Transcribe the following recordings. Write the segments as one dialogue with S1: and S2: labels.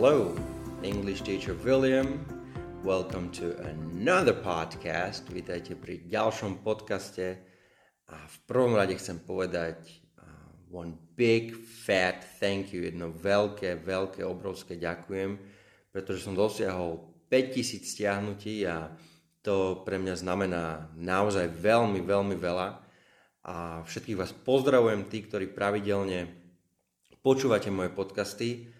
S1: Hello, English teacher William. Welcome to another podcast. Vítajte pri ďalšom podcaste. A v prvom rade chcem povedať uh, one big fat thank you, jedno veľké, veľké, obrovské ďakujem, pretože som dosiahol 5000 stiahnutí a to pre mňa znamená naozaj veľmi, veľmi veľa. A všetkých vás pozdravujem, tí, ktorí pravidelne počúvate moje podcasty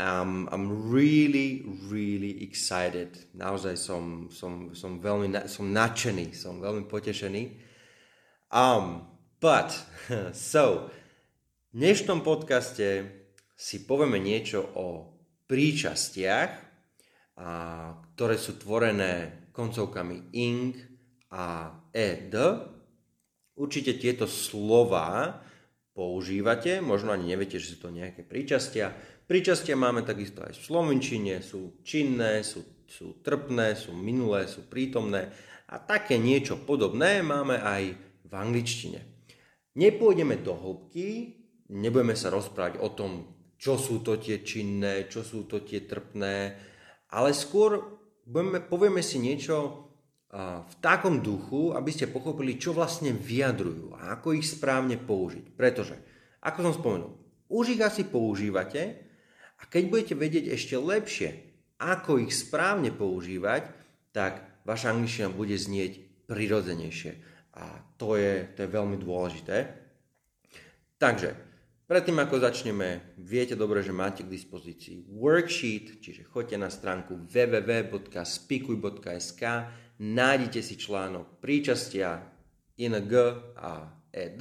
S1: Um, I'm really, really excited. Naozaj som, som, som veľmi som nadšený, som veľmi potešený. Um, but, so, v dnešnom podcaste si povieme niečo o príčastiach, a, ktoré sú tvorené koncovkami ing a ed. Určite tieto slova používate, možno ani neviete, že sú to nejaké príčastia, Príčastia máme takisto aj v slovenčine, sú činné, sú, sú trpné, sú minulé, sú prítomné a také niečo podobné máme aj v angličtine. Nepôjdeme do hĺbky, nebudeme sa rozprávať o tom, čo sú to tie činné, čo sú to tie trpné, ale skôr budeme, povieme si niečo v takom duchu, aby ste pochopili, čo vlastne vyjadrujú a ako ich správne použiť. Pretože, ako som spomenul, už ich asi používate, a keď budete vedieť ešte lepšie, ako ich správne používať, tak vaša angličtina bude znieť prirodzenejšie. A to je, to je veľmi dôležité. Takže, predtým ako začneme, viete dobre, že máte k dispozícii worksheet, čiže choďte na stránku www.spikuj.sk, nájdete si článok príčastia ing a ed,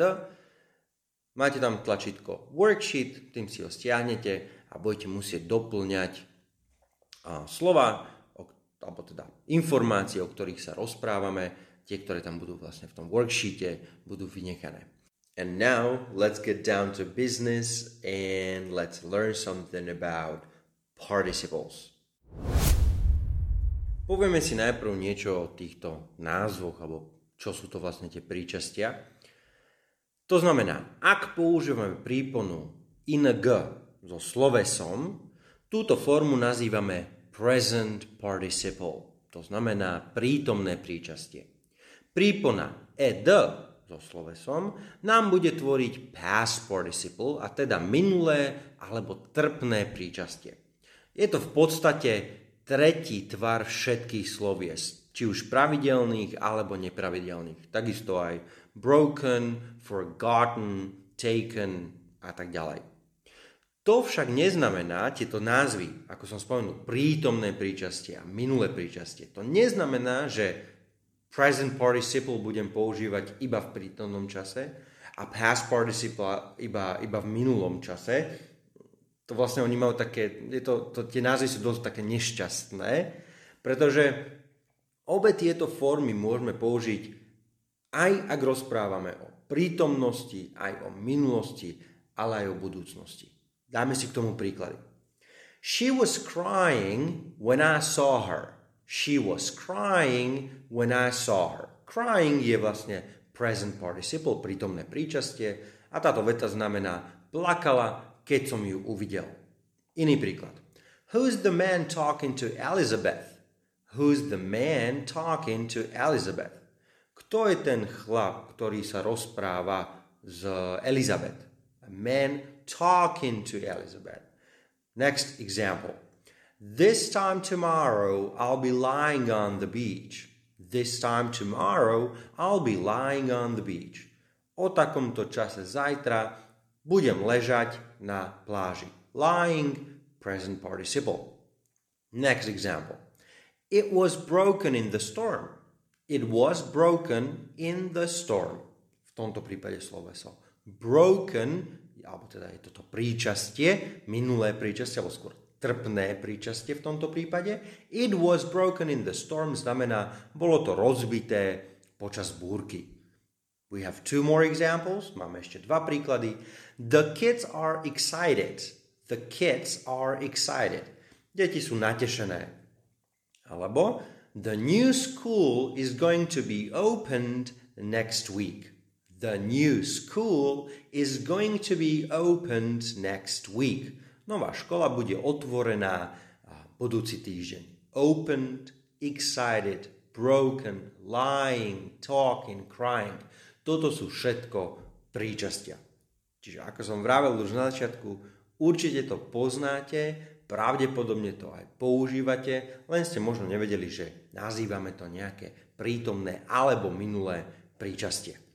S1: máte tam tlačítko worksheet, tým si ho stiahnete a budete musieť doplňať slova, alebo teda informácie, o ktorých sa rozprávame, tie, ktoré tam budú vlastne v tom worksheete, budú vynechané. And now let's get down to business and let's learn something about participles. Povieme si najprv niečo o týchto názvoch, alebo čo sú to vlastne tie príčastia. To znamená, ak používame príponu ing so slovesom, túto formu nazývame present participle, to znamená prítomné príčastie. Prípona ed so slovesom nám bude tvoriť past participle, a teda minulé alebo trpné príčastie. Je to v podstate tretí tvar všetkých slovies, či už pravidelných alebo nepravidelných. Takisto aj broken, forgotten, taken a tak ďalej. To však neznamená, tieto názvy, ako som spomenul, prítomné príčastie a minulé príčastie, to neznamená, že present participle budem používať iba v prítomnom čase a past participle iba, iba v minulom čase. To vlastne oni majú také, je to, to, tie názvy sú dosť také nešťastné, pretože obe tieto formy môžeme použiť aj ak rozprávame o prítomnosti, aj o minulosti, ale aj o budúcnosti. Dáme si k tomu príklady. She was crying when I saw her. She was crying when I saw her. Crying je vlastne present participle, prítomné príčastie a táto veta znamená plakala, keď som ju uvidel. Iný príklad. Who's the man talking to Elizabeth? Who's the man talking to Elizabeth? Kto je ten chlap, ktorý sa rozpráva s Elizabeth? A man talking to Elizabeth. Next example. This time tomorrow, I'll be lying on the beach. This time tomorrow, I'll be lying on the beach. O takomto čase zajtra budem ležať na pláži. Lying, present participle. Next example. It was broken in the storm. It was broken in the storm. V tomto prípade sloveso. Broken alebo teda je toto príčastie, minulé príčastie, alebo skôr trpné príčastie v tomto prípade. It was broken in the storm znamená, bolo to rozbité počas búrky. We have two more examples. Máme ešte dva príklady. The kids are excited. The kids are excited. Deti sú natešené. Alebo the new school is going to be opened next week. The new school is going to be opened next week. Nová škola bude otvorená budúci týždeň. Opened, excited, broken, lying, talking, crying. Toto sú všetko príčastia. Čiže ako som vravel už na začiatku, určite to poznáte, pravdepodobne to aj používate, len ste možno nevedeli, že nazývame to nejaké prítomné alebo minulé príčastie.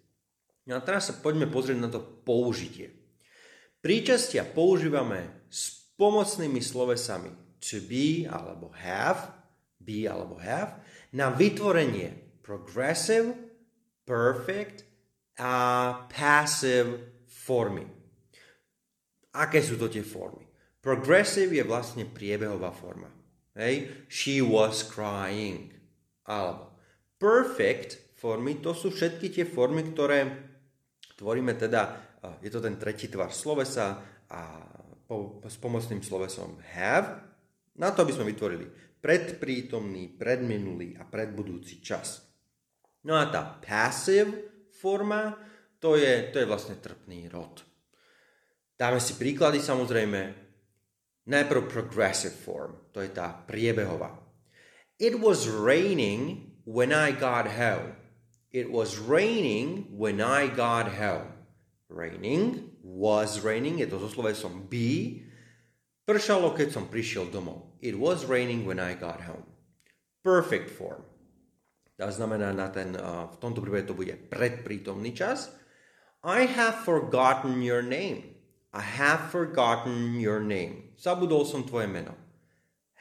S1: No a teraz sa poďme pozrieť na to použitie. Príčastia používame s pomocnými slovesami to be alebo have, be alebo have, na vytvorenie progressive, perfect a passive formy. Aké sú to tie formy? Progressive je vlastne priebehová forma. Hej? She was crying. Alebo perfect formy, to sú všetky tie formy, ktoré Tvoríme teda, je to ten tretí tvar slovesa a po, s pomocným slovesom have, na to, aby sme vytvorili predprítomný, predminulý a predbudúci čas. No a tá passive forma, to je, to je vlastne trpný rod. Dáme si príklady samozrejme. Najprv progressive form, to je tá priebehová. It was raining when I got home. It was raining when I got home. Raining, was raining, je to so slovesom be. Pršalo, keď som prišiel domov. It was raining when I got home. Perfect form. To znamená, na ten, uh, v tomto prípade to bude predprítomný čas. I have forgotten your name. I have forgotten your name. Zabudol som tvoje meno.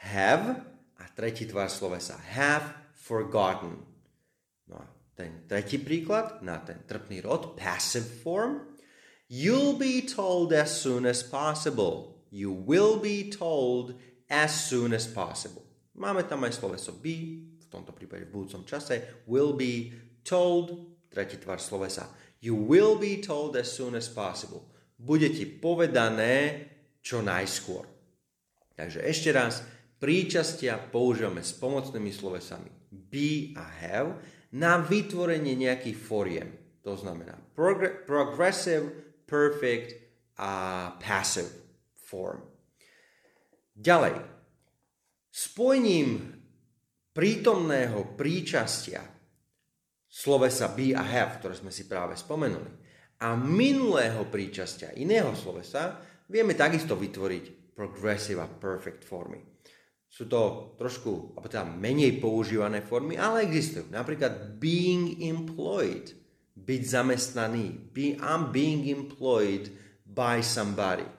S1: Have a tretí tvar slovesa. Have forgotten. No a ten tretí príklad na ten trpný rod, passive form. You'll be told as soon as possible. You will be told as soon as possible. Máme tam aj sloveso be, v tomto prípade v budúcom čase. Will be told, tretí tvar slovesa. You will be told as soon as possible. Bude ti povedané čo najskôr. Takže ešte raz, príčastia používame s pomocnými slovesami be a have na vytvorenie nejakých foriem. To znamená progr- progressive, perfect a passive form. Ďalej, spojením prítomného príčastia slovesa be a have, ktoré sme si práve spomenuli, a minulého príčastia iného slovesa vieme takisto vytvoriť progressive a perfect formy. Sú to trošku, alebo teda menej používané formy, ale existujú. Napríklad being employed, byť zamestnaný. Be, I'm being employed by somebody.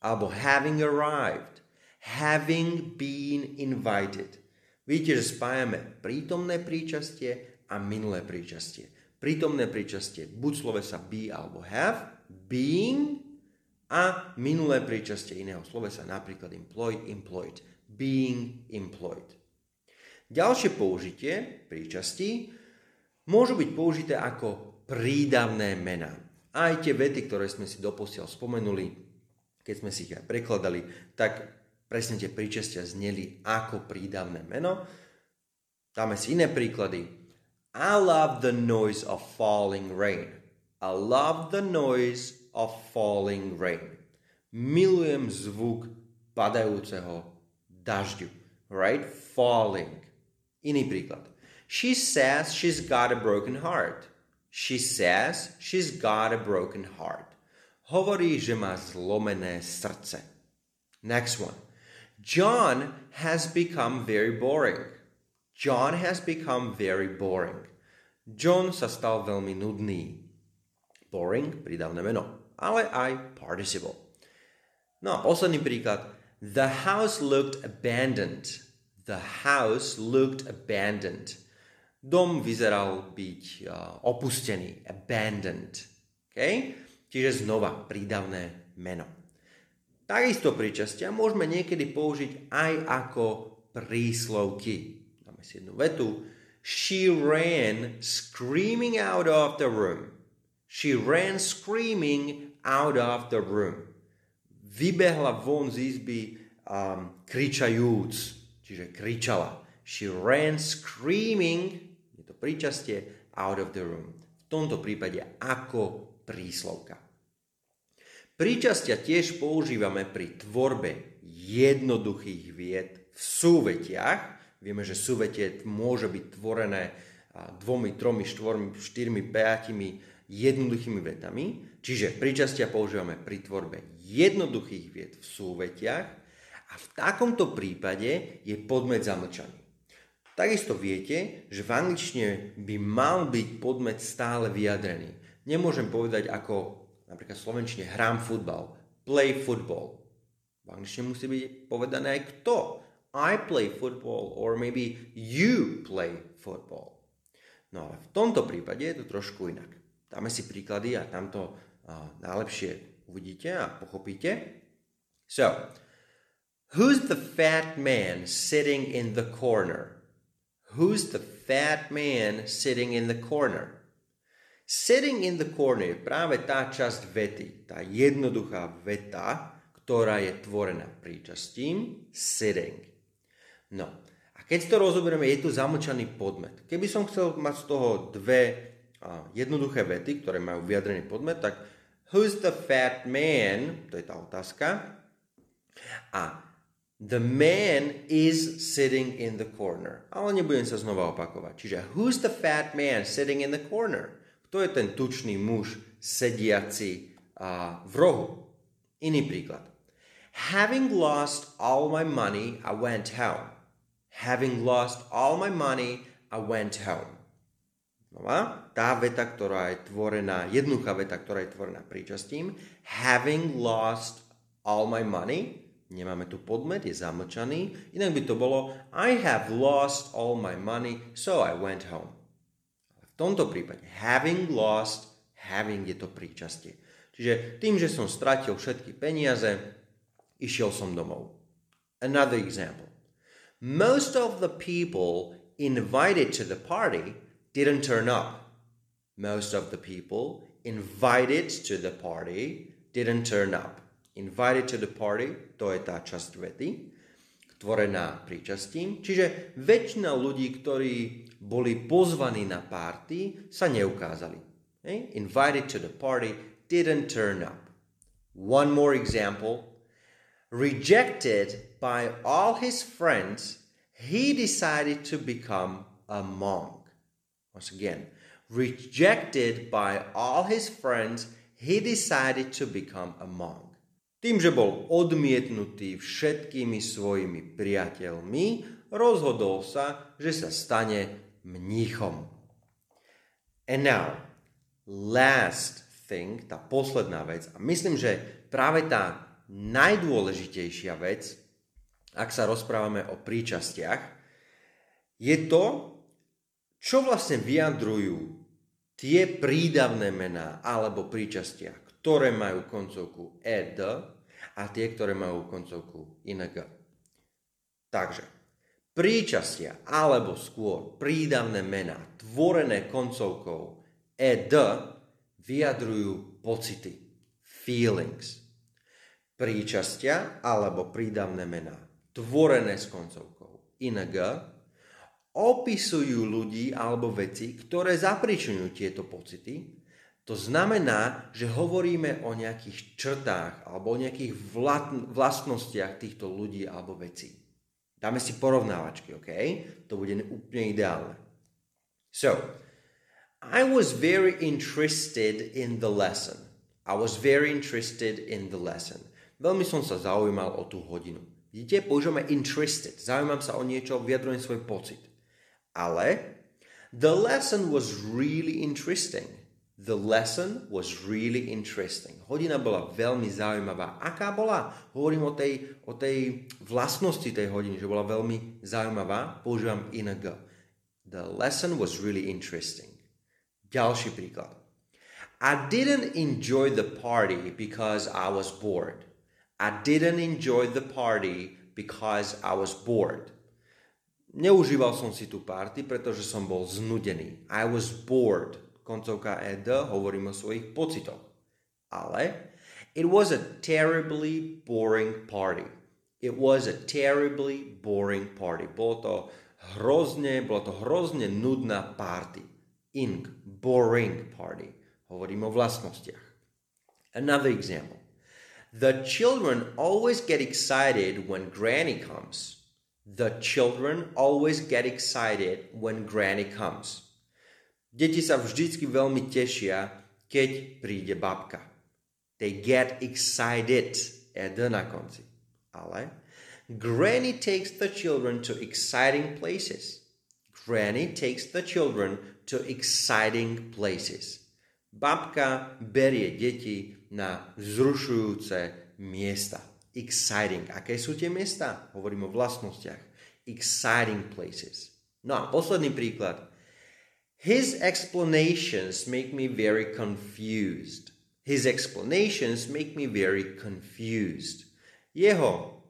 S1: Alebo having arrived, having been invited. Vidíte, že spájame prítomné príčastie a minulé príčastie. Prítomné príčastie buď slovesa be alebo have, being a minulé príčastie iného slovesa, napríklad employed, employed being employed. Ďalšie použitie príčastí môžu byť použité ako prídavné mená. Aj tie vety, ktoré sme si doposiaľ spomenuli, keď sme si ich aj prekladali, tak presne tie príčastia zneli ako prídavné meno. Dáme si iné príklady. I love the noise of falling rain. I love the noise of falling rain. Milujem zvuk padajúceho dažďu. Right? Falling. Iný príklad. She says she's got a broken heart. She says she's got a broken heart. Hovorí, že má zlomené srdce. Next one. John has become very boring. John has become very boring. John sa stal veľmi nudný. Boring, pridávne meno, ale aj participle. No a posledný príklad. The house looked abandoned. The house looked abandoned. Dom vyzeral byť uh, opustený, abandoned. Okay? Čiže znova prídavné meno. Takisto príčastia môžeme niekedy použiť aj ako príslovky. Dáme si jednu vetu. She ran screaming out of the room. She ran screaming out of the room vybehla von z izby um, kričajúc, čiže kričala. She ran screaming, je to príčastie, out of the room. V tomto prípade ako príslovka. Príčastia tiež používame pri tvorbe jednoduchých vied v súvetiach. Vieme, že súvetie môže byť tvorené dvomi, tromi, štvormi, štyrmi, piatimi jednoduchými vetami. Čiže príčastia používame pri tvorbe jednoduchých vied v súvetiach a v takomto prípade je podmet zamlčaný. Takisto viete, že v angličtine by mal byť podmet stále vyjadrený. Nemôžem povedať ako napríklad v slovenčine hrám futbal, play football. V angličtine musí byť povedané aj kto. I play football or maybe you play football. No ale v tomto prípade je to trošku inak. Dáme si príklady a tam to uh, najlepšie uvidíte a pochopíte. So, who's the fat man sitting in the corner? Who's the fat man sitting in the corner? Sitting in the corner je práve tá časť vety, tá jednoduchá veta, ktorá je tvorená príčastím sitting. No, a keď to rozoberieme, je tu zamlčaný podmet. Keby som chcel mať z toho dve a, jednoduché vety, ktoré majú vyjadrený podmet, tak who's the fat man, to je tá otázka, a The man is sitting in the corner. Ale nebudem sa znova opakovať. Čiže who's the fat man sitting in the corner? Kto je ten tučný muž sediaci uh, v rohu? Iný príklad. Having lost all my money, I went home. Having lost all my money, I went home. Znova, tá veta, ktorá je tvorená, jednoduchá veta, ktorá je tvorená príčastím. Having lost all my money, Nemáme tu podmet, je zamlčaný. Inak by to bolo I have lost all my money, so I went home. V tomto prípade having lost, having je to príčastie. Čiže tým, že som stratil všetky peniaze, išiel som domov. Another example. Most of the people invited to the party didn't turn up. Most of the people invited to the party didn't turn up. Invited to the party, to je tá časť vety, tvorená príčastím. Čiže väčšina ľudí, ktorí boli pozvaní na party, sa neukázali. Okay? Invited to the party, didn't turn up. One more example. Rejected by all his friends, he decided to become a monk. Once again, rejected by all his friends, he decided to become a monk. Tým, že bol odmietnutý všetkými svojimi priateľmi, rozhodol sa, že sa stane mníchom. And now, last thing, tá posledná vec, a myslím, že práve tá najdôležitejšia vec, ak sa rozprávame o príčastiach, je to, čo vlastne vyjadrujú tie prídavné mená alebo príčastia, ktoré majú koncovku ed a tie, ktoré majú koncovku ing. Takže príčastia alebo skôr prídavné mená tvorené koncovkou ed vyjadrujú pocity, feelings. Príčastia alebo prídavné mená tvorené s koncovkou ing opisujú ľudí alebo veci, ktoré zapričujú tieto pocity to znamená, že hovoríme o nejakých črtách alebo o nejakých vlastnostiach týchto ľudí alebo vecí. Dáme si porovnávačky, OK? To bude úplne ideálne. So, I was very interested in the lesson. I was very interested in the lesson. Veľmi som sa zaujímal o tú hodinu. Vidíte, používame interested. Zaujímam sa o niečo, vyjadrujem svoj pocit. Ale the lesson was really interesting. The lesson was really interesting. Hodina bola veľmi zaujímavá. Aká bola? Hovorím o tej, o tej vlastnosti tej hodiny, že bola veľmi zaujímavá. Používam ing. The lesson was really interesting. Ďalší príklad. I didn't enjoy the party because I was bored. I didn't enjoy the party because I was bored. Neužíval som si tú party, pretože som bol znudený. I was bored koncovka ed, hovorím o svojich pocitoch. Ale it was a terribly boring party. It was a terribly boring party. Bolo to hrozne, bolo to hrozne nudná party. Ing, boring party. Hovorím o vlastnostiach. Another example. The children always get excited when granny comes. The children always get excited when granny comes. Deti sa vždycky veľmi tešia, keď príde babka. They get excited. Ed na konci. Ale Granny takes the children to exciting places. Granny takes the children to exciting places. Babka berie deti na vzrušujúce miesta. Exciting. Aké sú tie miesta? Hovorím o vlastnostiach. Exciting places. No a posledný príklad. His explanations make me very confused. His explanations make me very confused. Jeho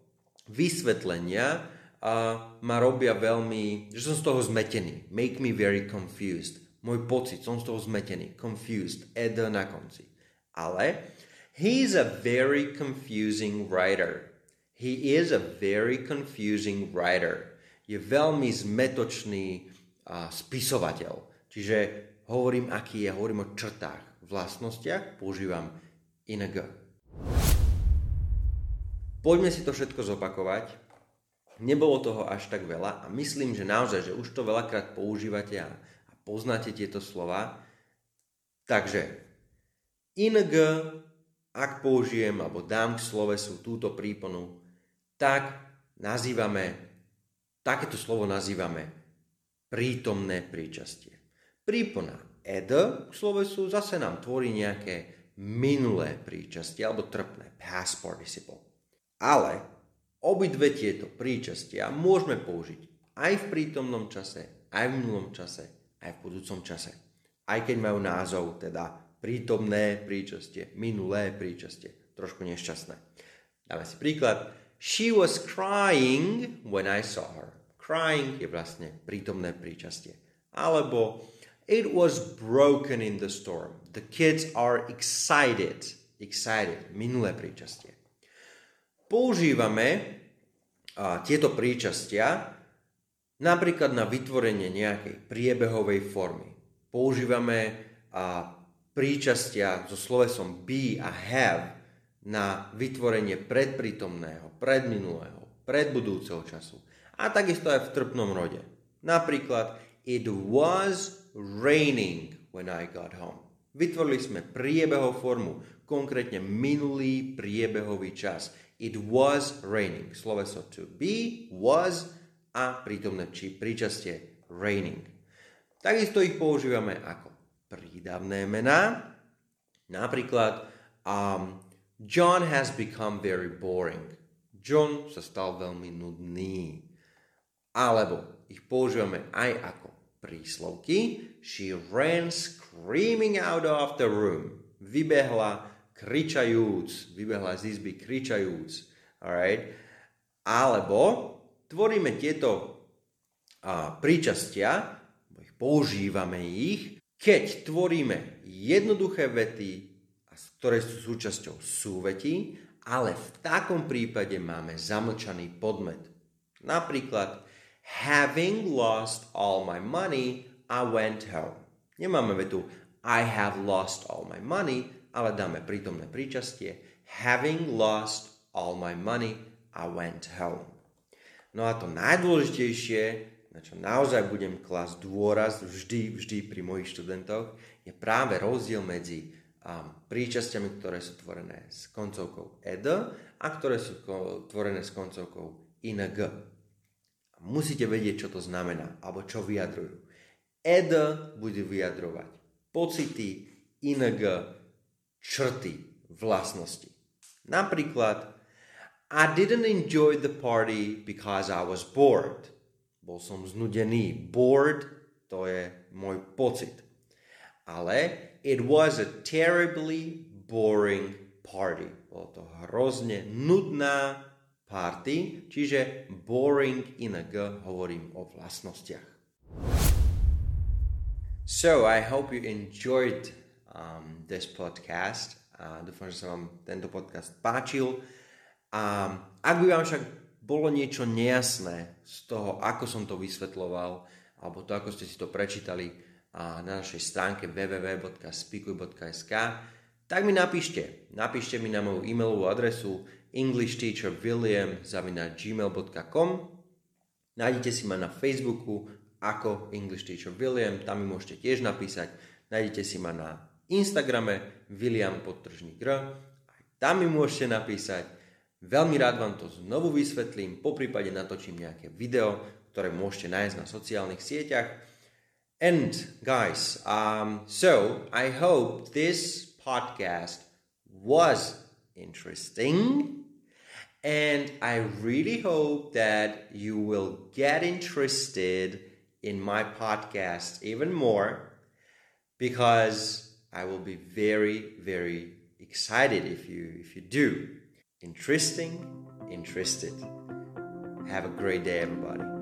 S1: vysvetlenia uh, ma robia veľmi, že som z toho zmetený. Make me very confused. Môj pocit, som z toho zmetený. Confused. Ed na konci. Ale he is a very confusing writer. He is a very confusing writer. Je veľmi zmetočný uh, spisovateľ. Čiže hovorím, aký je, hovorím o črtách, vlastnostiach, používam ing. Poďme si to všetko zopakovať. Nebolo toho až tak veľa a myslím, že naozaj, že už to veľakrát používate a, a poznáte tieto slova. Takže ing, ak použijem alebo dám k slovesu túto príponu, tak nazývame, takéto slovo nazývame prítomné príčastie. Prípona ed k slovesu zase nám tvorí nejaké minulé príčastie alebo trpné, past participle. Ale obidve tieto príčastia môžeme použiť aj v prítomnom čase, aj v minulom čase, aj v budúcom čase. Aj keď majú názov, teda prítomné príčastie, minulé príčastie. Trošku nešťastné. Dáme si príklad. She was crying when I saw her. Crying je vlastne prítomné príčastie. Alebo It was broken in the storm. The kids are excited. Excited. Minulé príčastie. Používame a, tieto príčastia napríklad na vytvorenie nejakej priebehovej formy. Používame a, príčastia so slovesom be a have na vytvorenie predprítomného, predminulého, predbudúceho času. A takisto aj v trpnom rode. Napríklad It was raining when I got home. Vytvorili sme priebehov formu, konkrétne minulý priebehový čas. It was raining. Sloveso to be, was a prítomné či príčastie raining. Takisto ich používame ako prídavné mená. Napríklad um, John has become very boring. John sa stal veľmi nudný. Alebo ich používame aj ako príslovky. She ran screaming out of the room. Vybehla kričajúc, vybehla z izby kričajúc. Alright? Alebo tvoríme tieto a, príčastia, ich používame ich, keď tvoríme jednoduché vety, ktoré sú súčasťou súvetí, ale v takom prípade máme zamlčaný podmet. Napríklad, having lost all my money, I went home. Nemáme vetu I have lost all my money, ale dáme prítomné príčastie. Having lost all my money, I went home. No a to najdôležitejšie, na čo naozaj budem klasť dôraz vždy, vždy pri mojich študentoch, je práve rozdiel medzi um, príčasťami, ktoré sú tvorené s koncovkou ed a ktoré sú tvorené s koncovkou ing. Musíte vedieť, čo to znamená, alebo čo vyjadrujú. Ed bude vyjadrovať pocity, ing črty, vlastnosti. Napríklad, I didn't enjoy the party because I was bored. Bol som znudený. Bored, to je môj pocit. Ale it was a terribly boring party. Bolo to hrozne nudná party, čiže boring in a G hovorím o vlastnostiach. So, I hope you enjoyed um, this podcast. Uh, dúfam, že sa vám tento podcast páčil. A ak by vám však bolo niečo nejasné z toho, ako som to vysvetloval, alebo to, ako ste si to prečítali na našej stránke www.spikuj.sk, tak mi napíšte. Napíšte mi na moju e-mailovú adresu englishteacherwilliam.gmail.com Nájdete si ma na Facebooku ako English Teacher William, tam mi môžete tiež napísať. Nájdete si ma na Instagrame William podtržník R, aj tam mi môžete napísať. Veľmi rád vám to znovu vysvetlím, po prípade natočím nejaké video, ktoré môžete nájsť na sociálnych sieťach. And guys, um, so I hope this podcast was interesting. And I really hope that you will get interested in my podcast even more because I will be very, very excited if you if you do. Interesting, interested. Have a great day, everybody.